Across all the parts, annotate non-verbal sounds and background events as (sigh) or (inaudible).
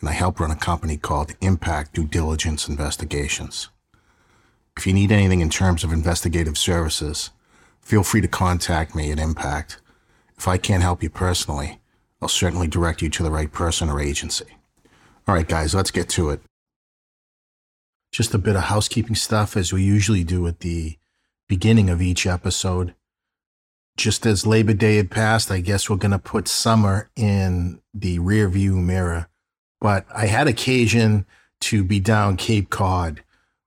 and I help run a company called Impact Due Diligence Investigations. If you need anything in terms of investigative services, feel free to contact me at Impact. If I can't help you personally, I'll certainly direct you to the right person or agency. All right, guys, let's get to it. Just a bit of housekeeping stuff as we usually do at the beginning of each episode just as Labor Day had passed, I guess we're going to put summer in the rearview mirror. But I had occasion to be down Cape Cod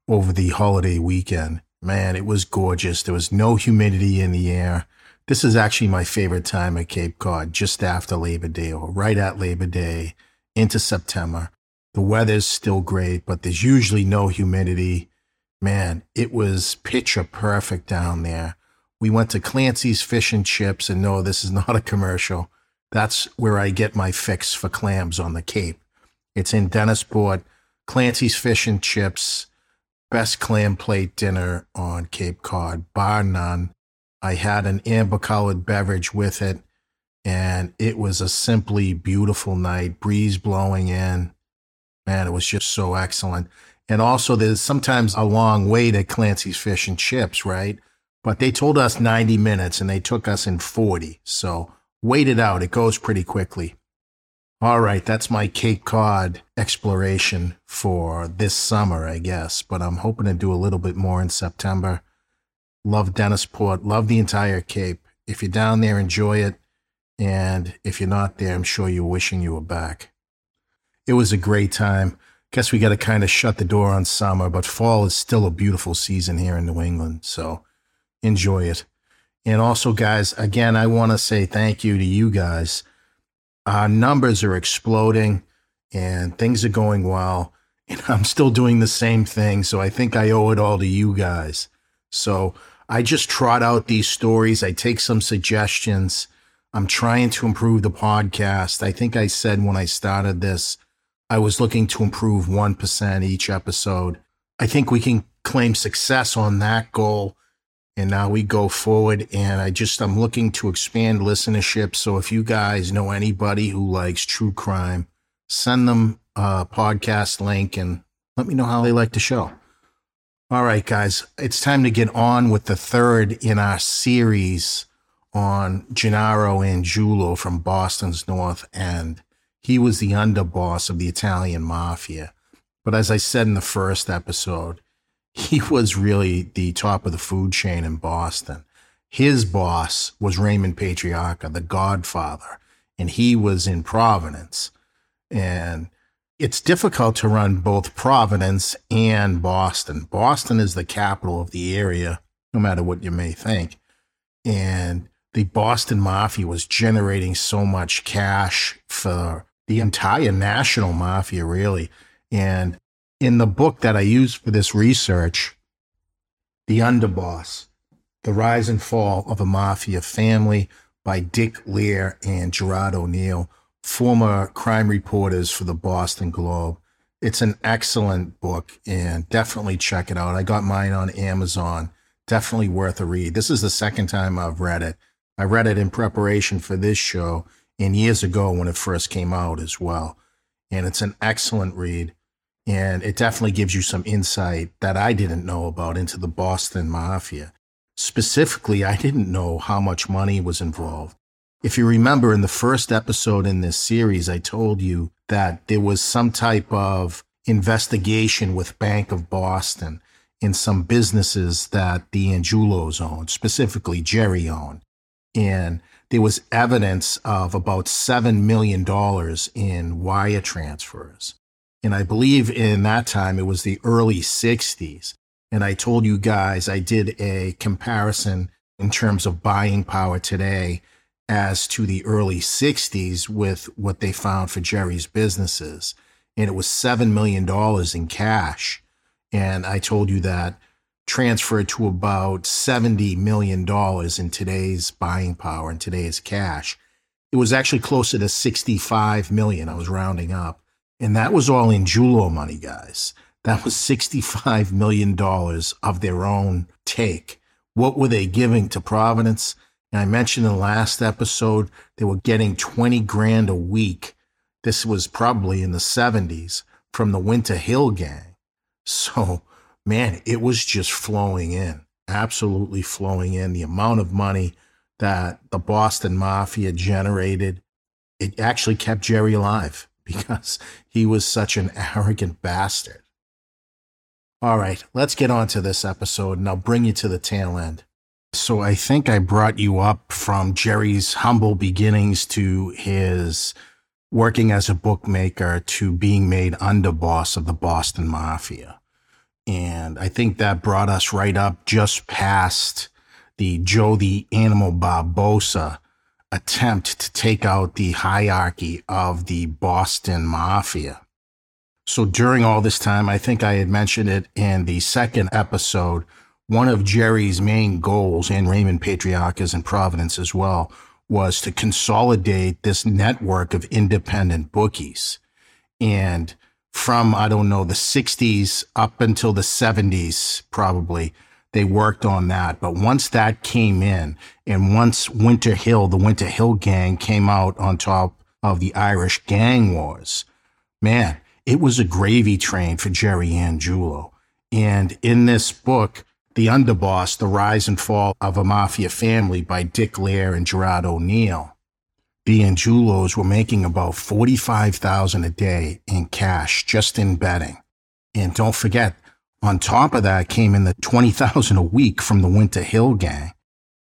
over the holiday weekend. Man, it was gorgeous. There was no humidity in the air. This is actually my favorite time at Cape Cod, just after Labor Day or right at Labor Day into September. The weather's still great, but there's usually no humidity. Man, it was picture perfect down there. We went to Clancy's Fish and Chips, and no, this is not a commercial. That's where I get my fix for clams on the Cape. It's in Dennisport. Clancy's Fish and Chips, best clam plate dinner on Cape Cod, bar none. I had an amber colored beverage with it, and it was a simply beautiful night, breeze blowing in. Man, it was just so excellent. And also, there's sometimes a long wait at Clancy's Fish and Chips, right? But they told us 90 minutes and they took us in 40. So wait it out. It goes pretty quickly. All right, that's my Cape Cod exploration for this summer, I guess. But I'm hoping to do a little bit more in September. Love Dennisport, love the entire Cape. If you're down there, enjoy it. And if you're not there, I'm sure you're wishing you were back. It was a great time. Guess we got to kind of shut the door on summer, but fall is still a beautiful season here in New England. So enjoy it. And also, guys, again, I want to say thank you to you guys. Our numbers are exploding and things are going well. (laughs) And I'm still doing the same thing. So I think I owe it all to you guys. So I just trot out these stories. I take some suggestions. I'm trying to improve the podcast. I think I said when I started this, I was looking to improve 1% each episode. I think we can claim success on that goal and now we go forward and i just i'm looking to expand listenership. So if you guys know anybody who likes true crime send them a podcast link and let me know how they like the show. All right guys it's time to get on with the third in our series on gennaro angiulo from boston's north end. He was the underboss of the italian mafia. But as i said in the first episode he was really the top of the food chain in Boston. His boss was Raymond Patriarca, the godfather, and he was in Providence. And it's difficult to run both Providence and Boston. Boston is the capital of the area, no matter what you may think. And the Boston Mafia was generating so much cash for the entire national mafia, really. And in the book that I used for this research, The Underboss The Rise and Fall of a Mafia Family by Dick Lehr and Gerard O'Neill, former crime reporters for the Boston Globe. It's an excellent book and definitely check it out. I got mine on Amazon. Definitely worth a read. This is the second time I've read it. I read it in preparation for this show and years ago when it first came out as well. And it's an excellent read. And it definitely gives you some insight that I didn't know about into the Boston Mafia. Specifically, I didn't know how much money was involved. If you remember in the first episode in this series, I told you that there was some type of investigation with Bank of Boston in some businesses that the Angiulos owned, specifically Jerry owned. And there was evidence of about $7 million in wire transfers. And I believe in that time it was the early 60s. And I told you guys I did a comparison in terms of buying power today as to the early 60s with what they found for Jerry's businesses. and it was $7 million in cash. And I told you that transferred to about $70 million in today's buying power and today's cash. It was actually closer to 65 million. I was rounding up. And that was all Angiulo money, guys. That was $65 million of their own take. What were they giving to Providence? And I mentioned in the last episode, they were getting 20 grand a week. This was probably in the 70s from the Winter Hill gang. So, man, it was just flowing in, absolutely flowing in. The amount of money that the Boston Mafia generated, it actually kept Jerry alive because he was such an arrogant bastard. All right, let's get on to this episode and I'll bring you to the tail end. So I think I brought you up from Jerry's humble beginnings to his working as a bookmaker to being made underboss of the Boston Mafia. And I think that brought us right up just past the Joe the Animal Barboza attempt to take out the hierarchy of the Boston Mafia. So during all this time, I think I had mentioned it in the second episode. One of Jerry's main goals, and Raymond Patriarca's and Providence as well, was to consolidate this network of independent bookies. And from, I don't know, the 60s up until the 70s, probably, they worked on that. But once that came in, and once Winter Hill, the Winter Hill gang came out on top of the Irish gang wars, man, it was a gravy train for Jerry Angiulo. And in this book, The Underboss, The Rise and Fall of a Mafia Family by Dick Lehr and Gerard O'Neill, the Angiulos were making about 45000 a day in cash just in betting. And don't forget, on top of that came in the 20000 a week from the Winter Hill gang.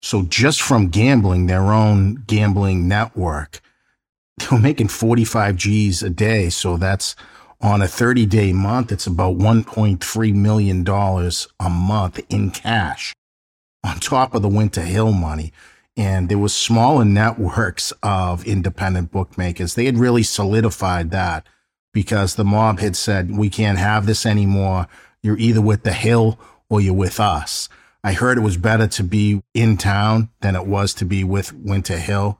So just from gambling, their own gambling network, (laughs) they were making 45 G's a day. So that's on a 30 day month, it's about $1.3 million a month in cash on top of the Winter Hill money. And there was smaller networks of independent bookmakers. They had really solidified that because the mob had said, we can't have this anymore. You're either with the Hill or you're with us. I heard it was better to be in town than it was to be with Winter Hill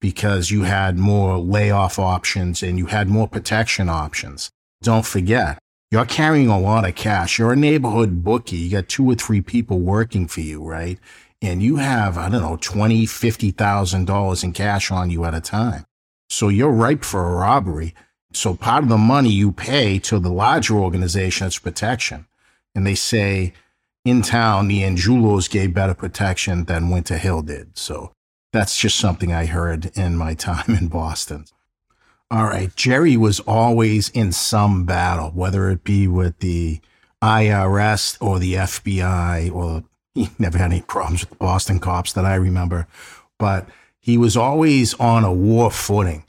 because you had more layoff options and you had more protection options. Don't forget, you're carrying a lot of cash. You're a neighborhood bookie. You got two or three people working for you, right? And you have, I don't know, twenty, fifty thousand dollars in cash on you at a time. So you're ripe for a robbery. So part of the money you pay to the larger organization is protection. And they say in town, the Angiulos gave better protection than Winter Hill did. So that's just something I heard in my time in Boston. All right. Jerry was always in some battle, whether it be with the IRS or the FBI, or (laughs) he never had any problems with the Boston cops that I remember, but he was always on a war footing.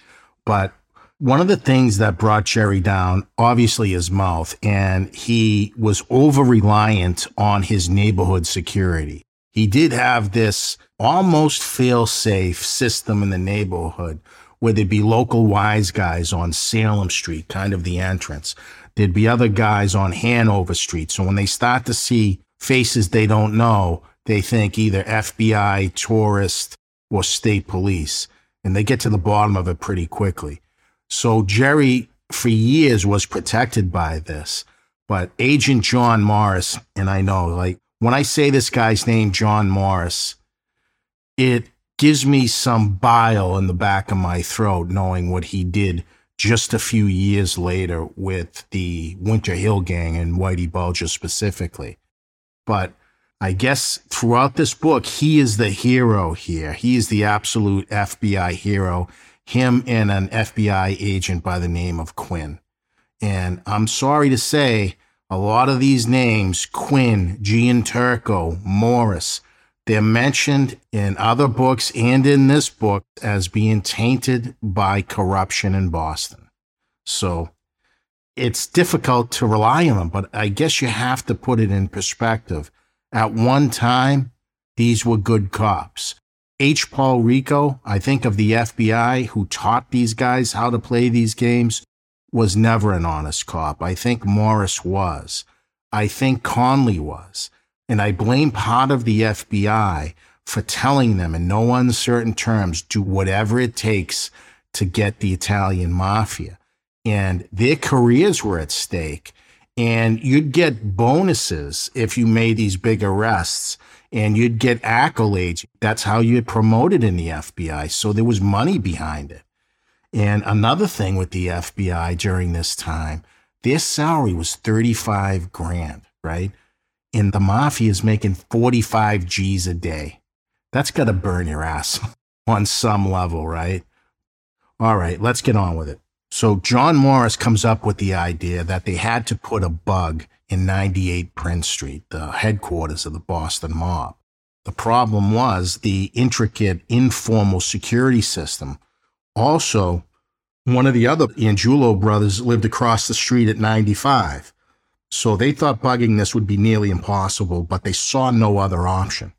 But one of the things that brought Jerry down, obviously his mouth, and he was over reliant on his neighborhood security. He did have this almost fail safe system in the neighborhood where there'd be local wise guys on Salem Street, kind of the entrance. There'd be other guys on Hanover Street. So when they start to see faces they don't know, they think either FBI, tourist, or state police. And they get to the bottom of it pretty quickly. So Jerry, for years, was protected by this. But Agent John Morris, and I know, like, when I say this guy's name, John Morris, it gives me some bile in the back of my throat knowing what he did just a few years later with the Winter Hill Gang and Whitey Bulger specifically. But I guess throughout this book, he is the hero here. He is the absolute FBI hero, him and an FBI agent by the name of Quinn. And I'm sorry to say, a lot of these names, Quinn, Gianturco, Morris, they're mentioned in other books and in this book as being tainted by corruption in Boston. So it's difficult to rely on them, but I guess you have to put it in perspective. At one time, these were good cops. H. Paul Rico, I think of the FBI, who taught these guys how to play these games, was never an honest cop. I think Morris was. I think Conley was. And I blame part of the FBI for telling them in no uncertain terms, do whatever it takes to get the Italian mafia. And their careers were at stake. And you'd get bonuses if you made these big arrests and you'd get accolades. That's how you promoted in the FBI. So there was money behind it. And another thing with the FBI during this time, their salary was 35 grand, right? And the mafia is making 45 G's a day. That's got to burn your ass (laughs) on some level, right? All right, let's get on with it. So John Morris comes up with the idea that they had to put a bug in 98 Prince Street, the headquarters of the Boston mob. The problem was the intricate informal security system. Also, one of the other Angiulo brothers lived across the street at 95. So they thought bugging this would be nearly impossible, but they saw no other option.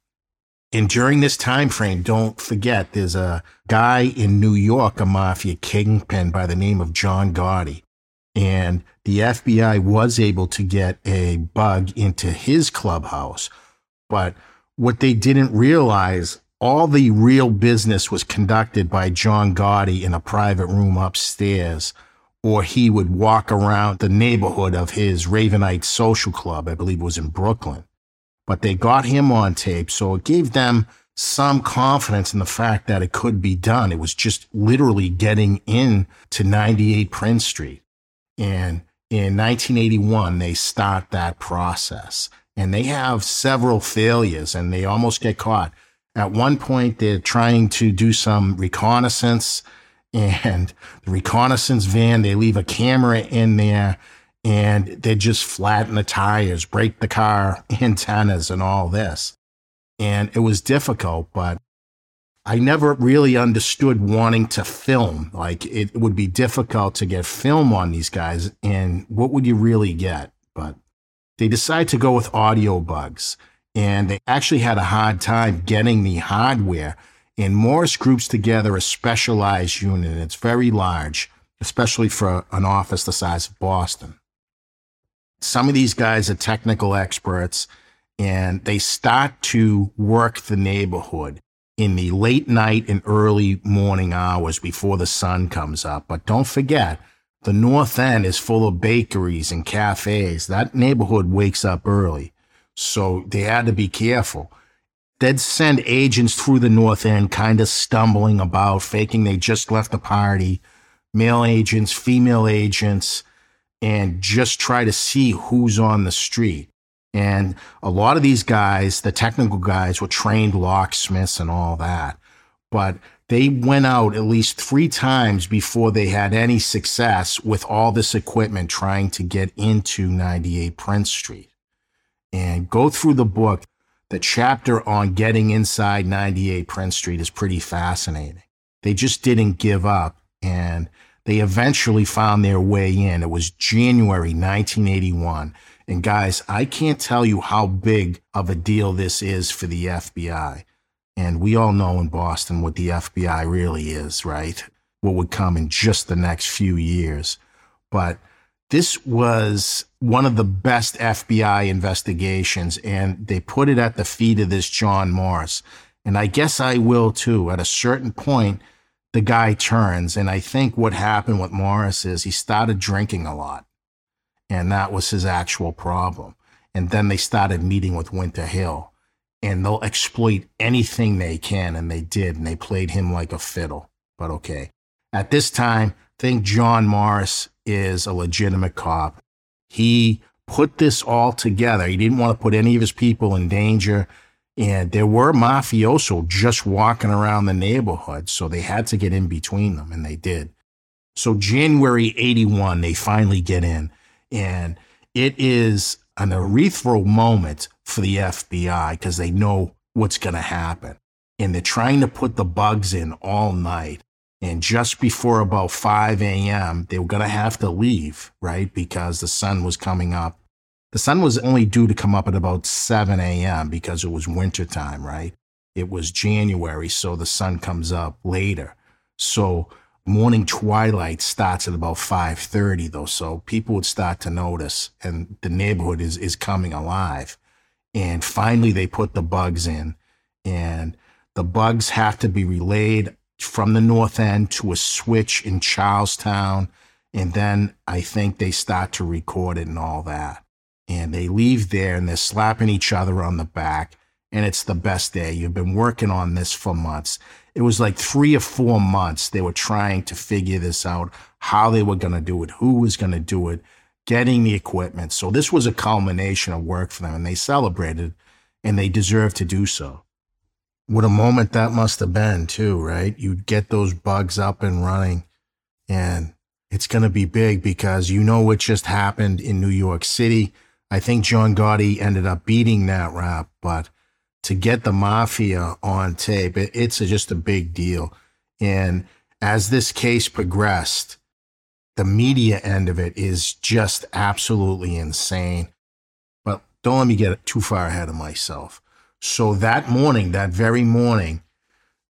And during this time frame, don't forget, there's a guy in New York, a mafia kingpin by the name of John Gotti. And the FBI was able to get a bug into his clubhouse. But what they didn't realize, all the real business was conducted by John Gotti in a private room upstairs, or he would walk around the neighborhood of his Ravenite social club, I believe it was in Brooklyn but they got him on tape. So it gave them some confidence in the fact that it could be done. It was just literally getting in to 98 Prince Street. And in 1981, they start that process and they have several failures and they almost get caught. At one point, they're trying to do some reconnaissance and the reconnaissance van, they leave a camera in there and they just flatten the tires, break the car (laughs) antennas, and all this. And it was difficult, but I never really understood wanting to film. Like it would be difficult to get film on these guys, and what would you really get? But they decided to go with audio bugs, and they actually had a hard time getting the hardware. And Morris groups together a specialized unit. It's very large, especially for an office the size of Boston. Some of these guys are technical experts and they start to work the neighborhood in the late night and early morning hours before the sun comes up. But don't forget, the North End is full of bakeries and cafes. That neighborhood wakes up early. So they had to be careful. They'd send agents through the North End, kind of stumbling about, faking they just left the party. Male agents, female agents, and just try to see who's on the street. And a lot of these guys, the technical guys, were trained locksmiths and all that. But they went out at least three times before they had any success with all this equipment trying to get into 98 Prince Street. And go through the book. The chapter on getting inside 98 Prince Street is pretty fascinating. They just didn't give up. And they eventually found their way in. It was January 1981. And guys, I can't tell you how big of a deal this is for the FBI. And we all know in Boston what the FBI really is, right? What would come in just the next few years. But this was one of the best FBI investigations, and they put it at the feet of this John Morris. And I guess I will too. At a certain point, the guy turns. And I think what happened with Morris is he started drinking a lot. And that was his actual problem. And then they started meeting with Winter Hill. And they'll exploit anything they can. And they did. And they played him like a fiddle. But okay. At this time, think John Morris is a legitimate cop. He put this all together. He didn't want to put any of his people in danger. And there were mafioso just walking around the neighborhood. So they had to get in between them, and they did. So January 81, they finally get in. And it is an urethral moment for the FBI because they know what's going to happen. And they're trying to put the bugs in all night. And just before about 5 a.m., they were going to have to leave, right? Because the sun was coming up the sun was only due to come up at about 7 a.m. because it was wintertime, right? It was January, so the sun comes up later. So morning twilight starts at about 5.30 though so people would start to notice and the neighborhood is, is coming alive and finally they put the bugs in and the bugs have to be relayed from the north end to a switch in charlestown and then i think they start to record it and all that and they leave there and they're slapping each other on the back and it's the best day you've been working on this for months it was like three or four months they were trying to figure this out, how they were going to do it, who was going to do it, getting the equipment. So this was a culmination of work for them, and they celebrated, and they deserved to do so. What a moment that must have been, too, right? You'd get those bugs up and running, and it's going to be big because you know what just happened in New York City. I think John Gotti ended up beating that rap, but to get the mafia on tape, it, it's a, just a big deal. And as this case progressed, the media end of it is just absolutely insane. But don't let me get too far ahead of myself. So that morning, that very morning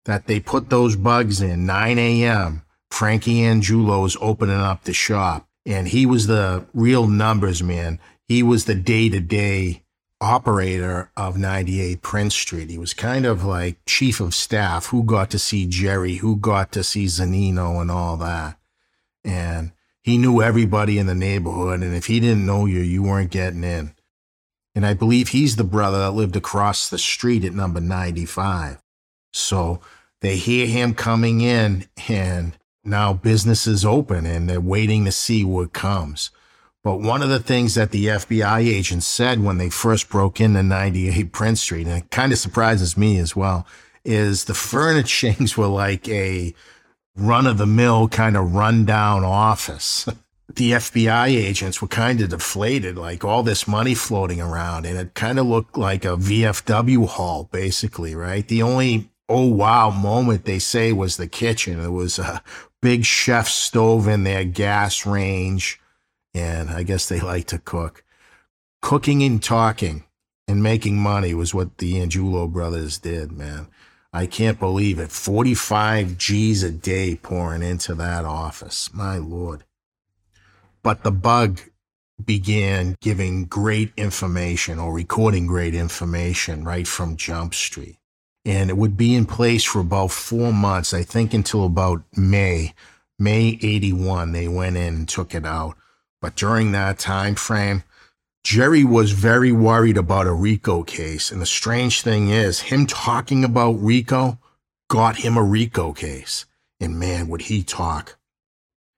that they put those bugs in, 9 a.m., Frankie Angiulo was opening up the shop. And he was the real numbers man. He was the day to day operator of 98 Prince Street. He was kind of like chief of staff who got to see Jerry, who got to see Zannino and all that. And he knew everybody in the neighborhood. And if he didn't know you, you weren't getting in. And I believe he's the brother that lived across the street at number 95. So they hear him coming in and now business is open and they're waiting to see what comes. But one of the things that the FBI agents said when they first broke into 98 Prince Street, and it kind of surprises me as well, is the furnishings (laughs) were like a run of the mill kind of rundown office. (laughs) the FBI agents were kind of deflated, like all this money floating around, and it kind of looked like a VFW hall, basically, right? The only oh wow moment they say was the kitchen. It was a big chef stove in there, gas range and I guess they like to cook. Cooking and talking and making money was what the Angiulo brothers did, man. I can't believe it. 45 G's a day pouring into that office. My Lord. But the bug began giving great information or recording great information right from Jump Street. And it would be in place for about four months, I think until about May. May 81, they went in and took it out. But during that time frame, Jerry was very worried about a RICO case. And the strange thing is, him talking about RICO got him a RICO case. And man, would he talk.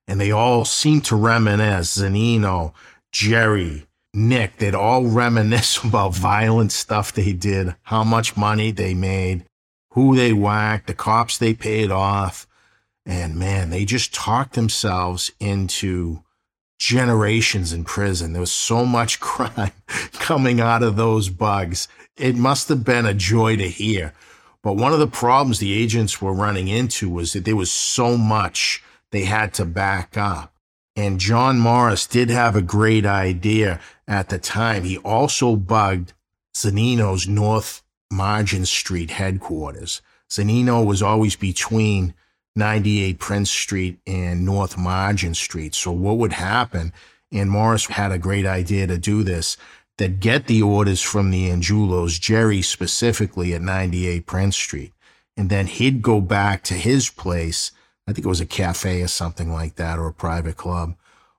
And they all seemed to reminisce Zannino, Jerry, Nick, they'd all reminisce (laughs) about violent stuff they did, how much money they made, who they whacked, the cops they paid off. And man, they just talked themselves into generations in prison. There was so much (laughs) crime coming out of those bugs. It must have been a joy to hear. But one of the problems the agents were running into was that there was so much they had to back up. And John Morris did have a great idea at the time. He also bugged Zannino's North Margin Street headquarters. Zanino was always between 98 Prince Street and North Margin Street. So what would happen? And Morris had a great idea to do this that get the orders from the Angiulos, Jerry specifically at 98 Prince Street. And then he'd go back to his place. I think it was a cafe or something like that or a private club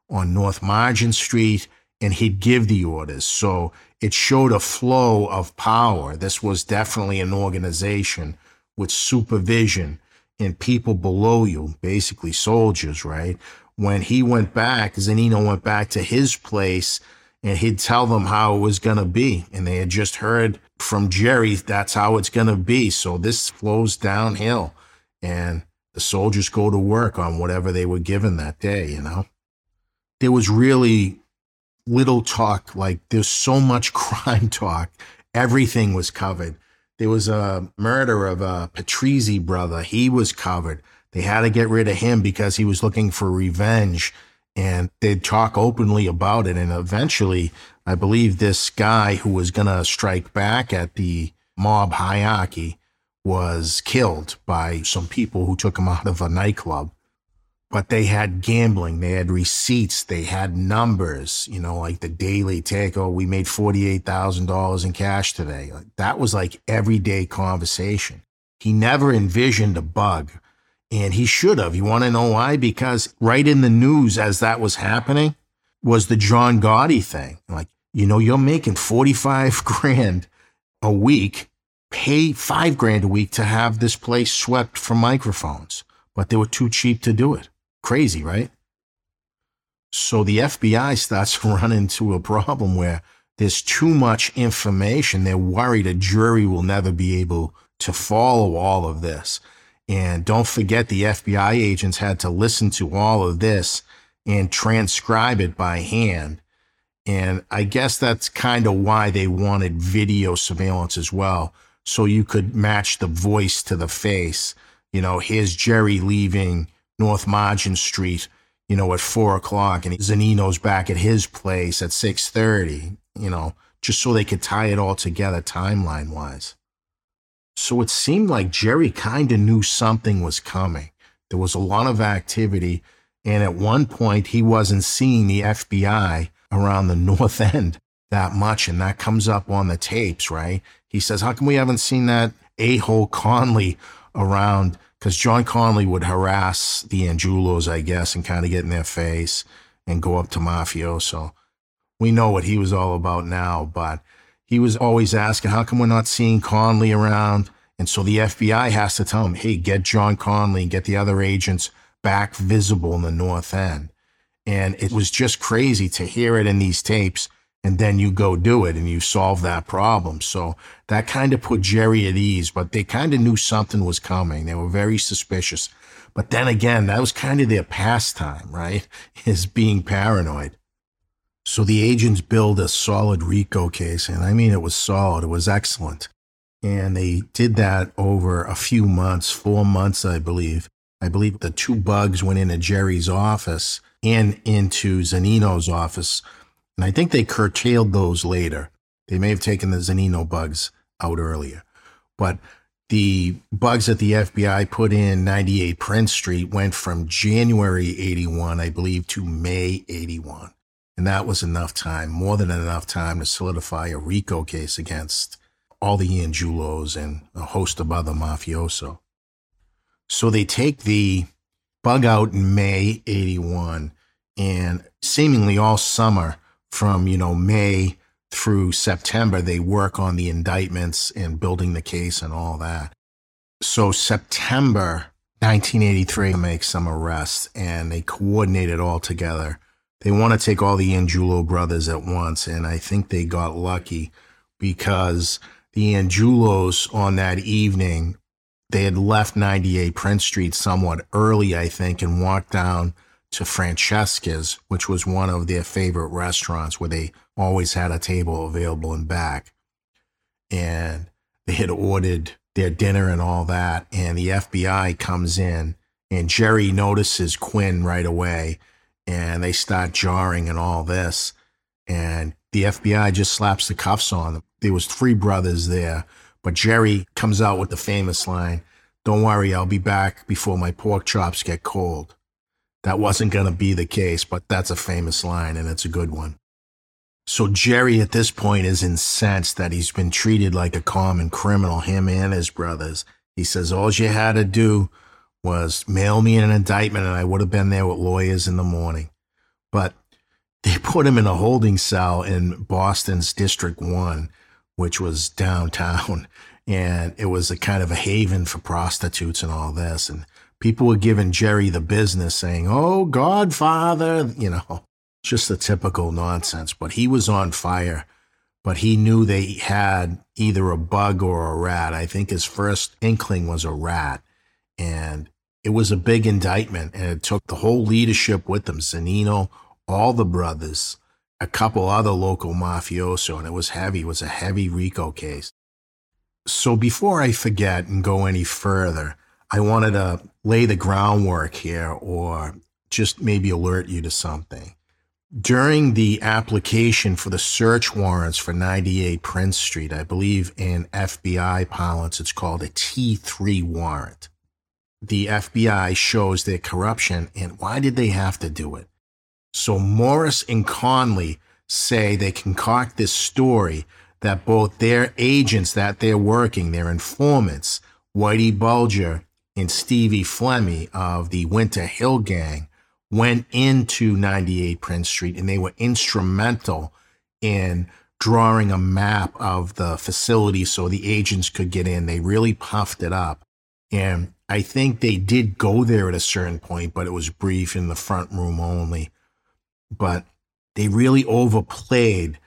on North Margin Street and he'd give the orders. So it showed a flow of power. This was definitely an organization with supervision and people below you, basically soldiers, right? When he went back, Zannino went back to his place and he'd tell them how it was going to be. And they had just heard from Jerry, that's how it's going to be. So this flows downhill and the soldiers go to work on whatever they were given that day, you know? There was really little talk, like there's so much (laughs) crime talk. Everything was covered. There was a murder of a Patrizzi brother. He was covered. They had to get rid of him because he was looking for revenge. And they'd talk openly about it. And eventually, I believe this guy who was going to strike back at the mob hierarchy was killed by some people who took him out of a nightclub. But they had gambling, they had receipts, they had numbers, you know, like the daily take, oh, we made $48,000 in cash today. That was like everyday conversation. He never envisioned a bug, and he should have. You want to know why? Because right in the news as that was happening was the John Gotti thing. Like, you know, you're making 45 (laughs) grand a week, pay five grand a week to have this place swept for microphones, but they were too cheap to do it. Crazy, right? So the FBI starts (laughs) running into a problem where there's too much information. They're worried a jury will never be able to follow all of this. And don't forget, the FBI agents had to listen to all of this and transcribe it by hand. And I guess that's kind of why they wanted video surveillance as well. So you could match the voice to the face. You know, here's Jerry leaving North Margin Street, you know, at four o'clock, and Zannino's back at his place at six thirty. You know, just so they could tie it all together timeline wise. So it seemed like Jerry kind of knew something was coming. There was a lot of activity, and at one point he wasn't seeing the FBI around the (laughs) north end that much, and that comes up on the tapes, right? He says, "How come we haven't seen that a-hole Conley around?" Because John Conley would harass the Angiulos, I guess, and kind of get in their face and go up to mafioso. We know what he was all about now, but he was always asking, how come we're not seeing Conley around? And so the FBI has to tell him, hey, get John Conley and get the other agents back visible in the North End. And it was just crazy to hear it in these tapes and then you go do it and you solve that problem. So that kind of put Jerry at ease, but they kind of knew something was coming. They were very suspicious. But then again, that was kind of their pastime, right? (laughs) Is being paranoid. So the agents build a solid RICO case, and I mean, it was solid, it was excellent. And they did that over a few months, four months, I believe. I believe the two bugs went into Jerry's office and into Zannino's office and I think they curtailed those later. They may have taken the Zannino bugs out earlier. But the bugs that the FBI put in 98 Prince Street went from January 81, I believe, to May 81. And that was enough time, more than enough time to solidify a RICO case against all the Angiulos and a host of other mafioso. So they take the bug out in May 81 and seemingly all summer from, you know, May through September, they work on the indictments and building the case and all that. So September 1983 makes some arrests and they coordinate it all together. They want to take all the Angiulo brothers at once, and I think they got lucky because the Angiulos on that evening, they had left 98 Prince Street somewhat early, I think, and walked down to Francesca's, which was one of their favorite restaurants where they always had a table available in back. And they had ordered their dinner and all that. And the FBI comes in, and Jerry notices Quinn right away. And they start jarring and all this. And the FBI just slaps the cuffs on them. There was three brothers there, but Jerry comes out with the famous line, "Don't worry, I'll be back before my pork chops get cold." That wasn't going to be the case, but that's a famous line and it's a good one. So Jerry at this point is incensed that he's been treated like a common criminal, him and his brothers. He says, all you had to do was mail me an indictment and I would have been there with lawyers in the morning. But they (laughs) put him in a holding cell in Boston's District 1, which was downtown. (laughs) And it was a kind of a haven for prostitutes and all this. And people were giving Jerry the business saying, Oh, Godfather, you know, (laughs) just the typical nonsense. But he was on fire. But he knew they had either a bug or a rat. I think his first inkling was a rat. And it was a big indictment. And it took the whole leadership with them Zannino, all the brothers, a couple other local mafioso. And it was heavy. It was a heavy RICO case. So before I forget and go any further, I wanted to lay the groundwork here or just maybe alert you to something. During the application for the search warrants for 98 Prince Street, I believe in FBI parlance, it's called a T3 warrant. the FBI shows their corruption. And why did they have to do it? So Morris and Conley say they concoct this story that both their agents that they're working, their informants, Whitey Bulger and Stevie Flemmi of the Winter Hill Gang, went into 98 Prince Street and they were instrumental in drawing a map of the facility so the agents could get in. They really puffed it up. And I think they did go there at a certain point, but it was brief in the front room only. But they really overplayed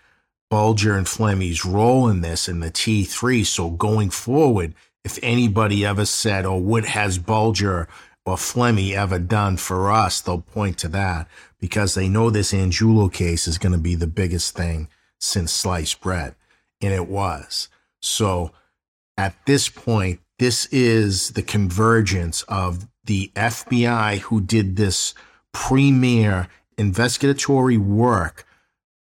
Bulger and Flemmi's role in this in the T3. So going forward, if anybody ever said, oh, what has Bulger or Flemmi ever done for us, they'll point to that because they know this Angiulo case is going to be the biggest thing since sliced bread. And it was. So at this point, this is the convergence of the FBI who did this premier investigatory work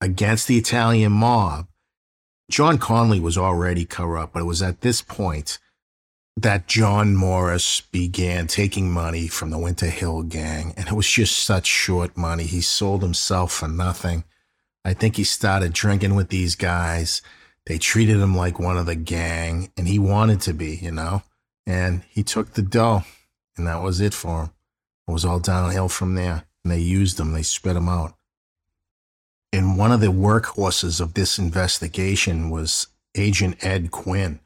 against the Italian mob. John Conley was already corrupt, but it was at this point that John Morris began taking money from the Winter Hill gang, and it was just such short money. He sold himself for nothing. I think he started drinking with these guys. They treated him like one of the gang, and he wanted to be, you know? And he took the dough, and that was it for him. It was all downhill from there. And they used him, they spit him out. And one of the workhorses of this investigation was Agent Ed Quinn.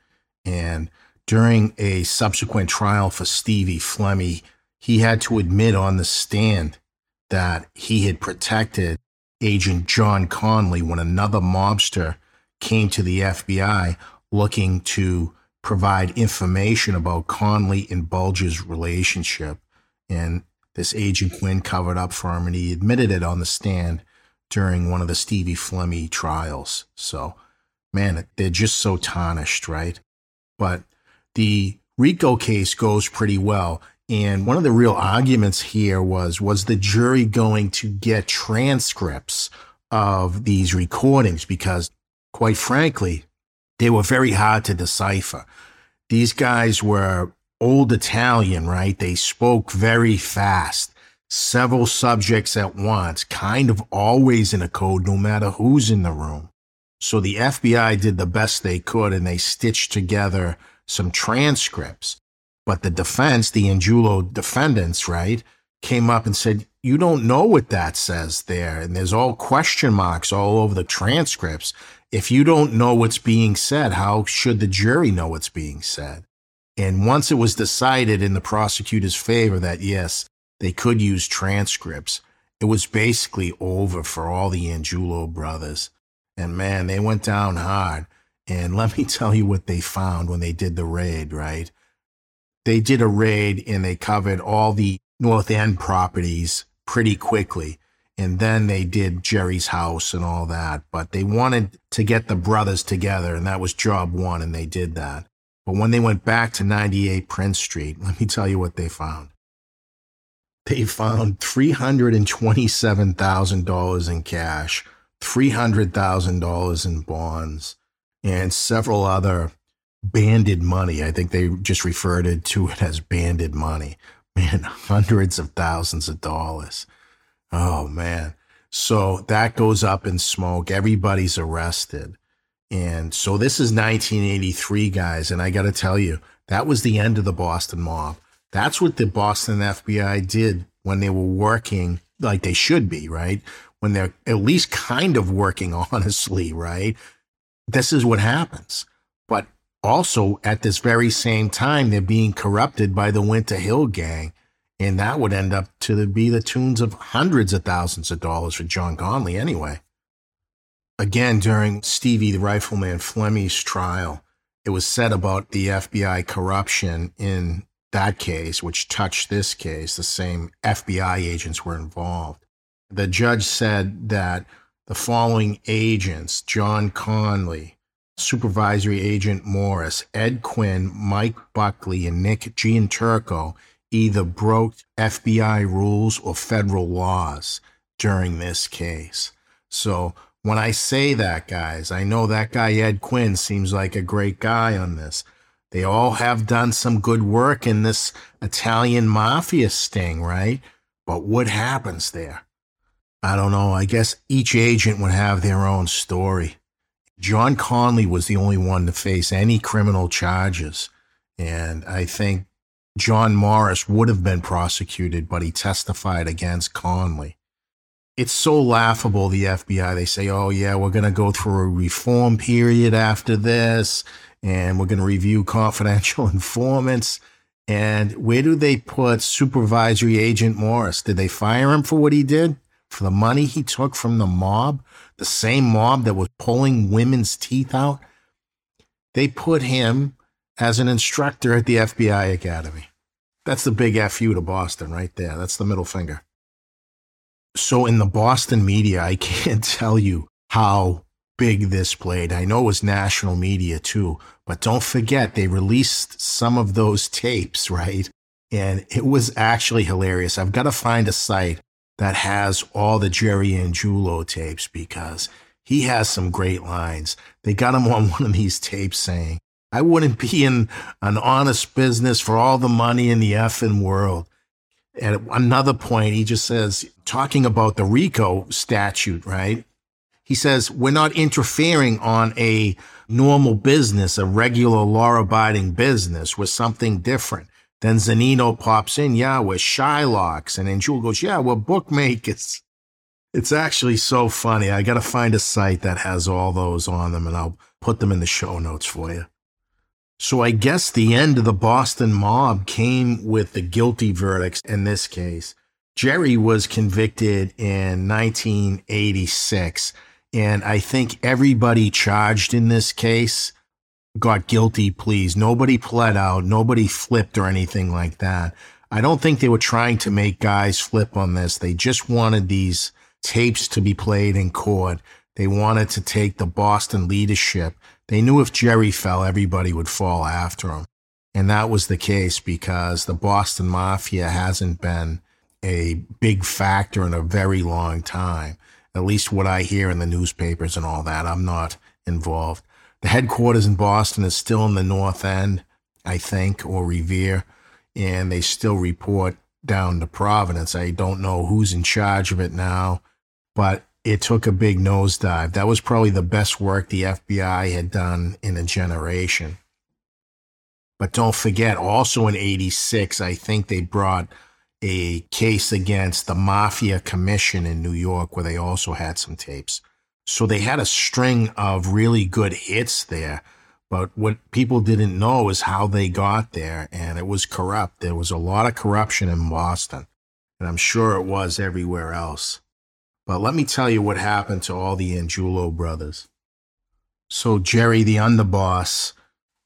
And during a subsequent trial for Stevie Flemmi, he had to admit on the stand that he had protected agent John Conley when another mobster came to the FBI looking to provide information about Conley and Bulger's relationship. And this agent Quinn covered up for him and he admitted it on the stand during one of the Stevie Flemmi trials. So, man, they're just so tarnished, right? But the RICO case goes pretty well. And one of the real arguments here was was the jury going to get transcripts of these recordings? Because, quite frankly, they were very hard to decipher. These guys were old Italian, right? They spoke very fast, several subjects at once, kind of always in a code, no matter who's in the room. So the FBI did the best they could and they stitched together some transcripts. But the defense, the Angiulo defendants, right, came up and said, You don't know what that says there. And there's all question marks all over the transcripts. If you don't know what's being said, how should the jury know what's being said? And once it was decided in the prosecutor's favor that yes, they could use transcripts, it was basically over for all the Angiulo brothers. And man, they went down hard. And let me (laughs) tell you what they found when they did the raid, right? They did a raid and they covered all the North End properties pretty quickly. And then they did Jerry's house and all that. But they wanted to get the brothers together, and that was job one, and they did that. But when they went back to 98 Prince Street, (laughs) let me tell you what they found. They found $327,000 in cash, $300,000 in bonds, and several other banded money. I think they just referred to it as banded money. Man, (laughs) hundreds of thousands of dollars. Oh, man. So that goes up in smoke. Everybody's arrested. And so this is 1983, guys. And I got to tell you, that was the end of the Boston mob. That's what the Boston FBI did when they were working like they should be, right? When they're at least kind of working (laughs) honestly, right? This is what happens. But also at this very same time, they're being corrupted by the Winter Hill gang. And that would end up to be the tunes of hundreds of thousands of dollars for John Conley anyway. Again, during Stevie the Rifleman Flemmi's trial, it was said about the FBI corruption in that case, which touched this case. The same FBI agents were involved. The judge said that the following agents John Conley, Supervisory Agent Morris, Ed Quinn, Mike Buckley, and Nick Gianturco either broke FBI rules or federal laws during this case. So when I say that, guys, I know that guy Ed Quinn seems like a great guy on this. They all have done some good work in this Italian mafia sting, right? But what happens there? I don't know. I guess each agent would have their own story. John Conley was the only one to face any criminal charges. And I think John Morris would have been prosecuted, but he testified against Conley. It's so laughable, the FBI. They say, oh, yeah, we're going to go through a reform period after this, and we're going to review confidential (laughs) informants. And where do they put Supervisory Agent Morris? Did they fire him for what he did? For the money he took from the mob? The same mob that was pulling women's teeth out? They put him as an instructor at the FBI Academy. That's the big FU to Boston right there. That's the middle finger. So in the Boston media, I (laughs) can't tell you how big this played. I know it was national media too, but don't forget they released some of those tapes, (laughs) right? And it was actually hilarious. I've got to find a site that has all the Jerry Angiulo tapes because he has some great lines. They got him on (laughs) one of these tapes saying, I wouldn't be in an honest business for all the money in the effing world. At another point, he just says, talking about the RICO statute, right? He says, we're not interfering on a normal business, a regular law abiding business with something different. Then Zannino pops in, yeah, we're Shylocks. And then Jewel goes, yeah, we're bookmakers. It's actually so funny. I got to find a site that has all those on them and I'll put them in the show notes for you. So I guess the end of the Boston mob came with the guilty verdicts in this case. Jerry was convicted in 1986, and I think everybody charged in this case got guilty pleas. Nobody pled out, nobody flipped or anything like that. I don't think they were trying to make guys flip on this. They just wanted these tapes to be played in court. They wanted to take the Boston leadership they knew if Jerry fell, everybody would fall after him. And that was the case because the Boston Mafia hasn't been a big factor in a very long time. At least what I hear in the newspapers and all that. I'm not involved. The headquarters in Boston is still in the North End, I think, or Revere, and they still report down to Providence. I don't know who's in charge of it now, but it took a big nosedive. That was probably the best work the FBI had done in a generation. But don't forget, also in 86, I think they brought a case against the Mafia Commission in New York where they also had some tapes. So they had a string of really good hits there. But what people didn't know is how they got there, and it was corrupt. There was a lot of corruption in Boston, and I'm sure it was everywhere else. But let me tell you what happened to all the Angiulo brothers. So, Jerry, the underboss,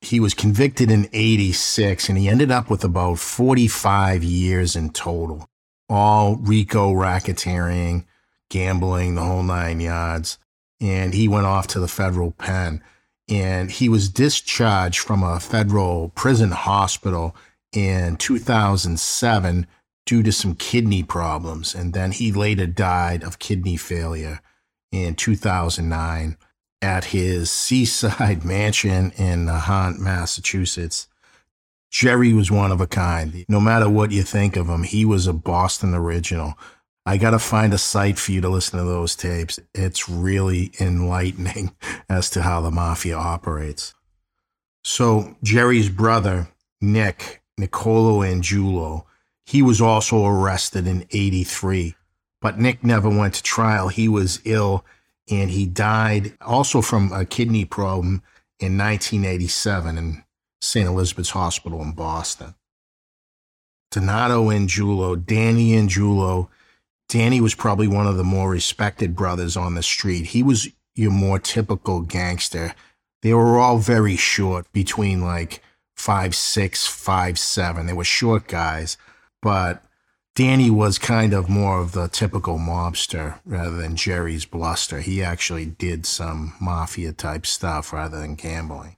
he was convicted in 86 and he ended up with about 45 years in total. All RICO racketeering, gambling, the whole nine yards. And he went off to the federal pen. And he was discharged from a federal prison hospital in 2007 due to some kidney problems. And then he later died of kidney failure in 2009 at his seaside (laughs) mansion in Nahant, Massachusetts. Jerry was one of a kind. No matter what you think of him, he was a Boston original. I got to find a site for you to listen to those tapes. It's really enlightening (laughs) as to how the mafia operates. So, Jerry's brother, Nick, Nicolo Angiulo, he was also arrested in 83, but Nick never went to trial. He was ill and he died also from a kidney problem in 1987 in St. Elizabeth's Hospital in Boston. Donato Angiulo, Danny Angiulo. Danny was probably one of the more respected brothers on the street. He was your more typical gangster. They were all very short, between like five six, five seven. They were short guys but Danny was kind of more of the typical mobster rather than Jerry's bluster. He actually did some mafia type stuff rather than gambling.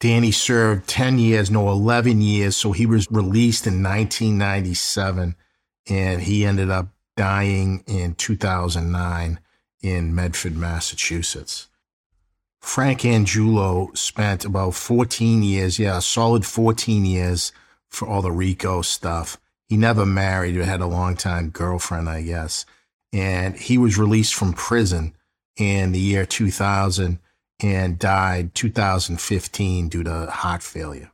Danny served 10 years, no, 11 years. So he was released in 1997 and he ended up dying in 2009 in Medford, Massachusetts. Frank Angiulo spent about 14 years, yeah, solid 14 years for all the RICO stuff. He never married, he had a long time girlfriend, I guess. And he was released from prison in the year 2000 and died 2015 due to heart failure.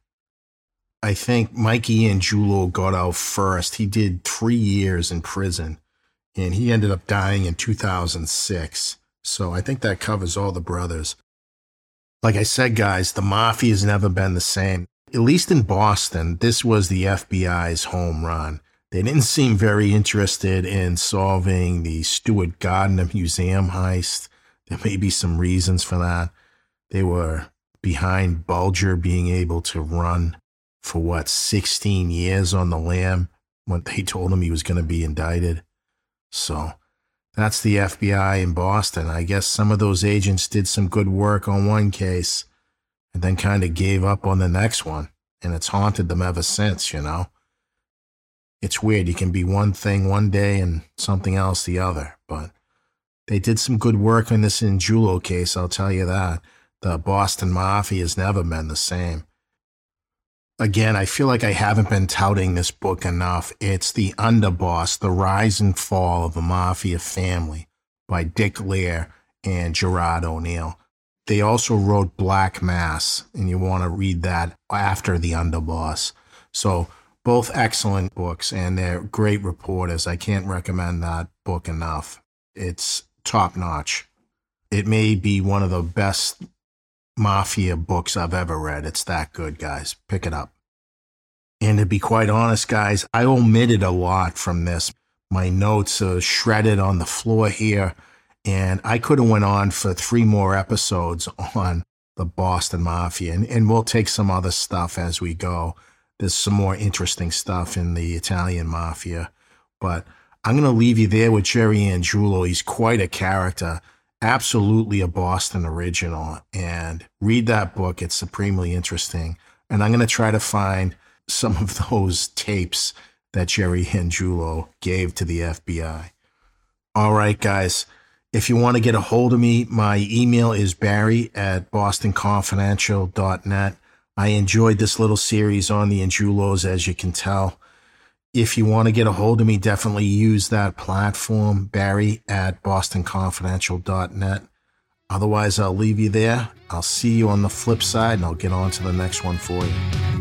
I think Mikey Angiulo got out first. He did three years in prison and he ended up dying in 2006. So I think that covers all the brothers. Like I said, guys, the mafia has never been the same. At least in Boston, this was the FBI's home run. They didn't seem very interested in solving the Stewart Gardner Museum heist. There may be some reasons for that. They were behind Bulger being able to run for what, 16 years on the lam when they told him he was going to be indicted. So that's the FBI in Boston. I guess some of those agents did some good work on one case and then kind of gave up on the next one. And it's haunted them ever since, you know? It's weird. You can be one thing one day and something else the other. But they did some good work on this Angiulo case, I'll tell you that. The Boston Mafia has never been the same again, I feel like I haven't been touting this book enough. It's The Underboss, The Rise and Fall of a Mafia Family by Dick Lehr and Gerard O'Neill. They also wrote Black Mass, and you want to read that after The Underboss. So, both excellent books, and they're great reporters. I can't recommend that book enough. It's top notch. It may be one of the best mafia books I've ever read. It's that good, guys. Pick it up. And to be quite honest, guys, I omitted a lot from this. My notes are shredded on the floor here, and I could have went on for three more episodes (laughs) on the Boston Mafia, and, and we'll take some other stuff as we go. There's some more interesting stuff in the Italian Mafia, but I'm going to leave you there with Jerry Angiulo. He's quite a character absolutely a Boston original. And read that book, it's supremely interesting. And I'm going to try to find some of those tapes that Jerry Angiulo gave to the FBI. All right, guys. If you want to get a hold of me, my email is barry at bostonconfidential.net. I enjoyed this little series on the Angiulos, as you can tell. If you want to get a hold of me, definitely use that platform, Barry at bostonconfidential.net. Otherwise, I'll leave you there. I'll see you on the flip side and I'll get on to the next one for you.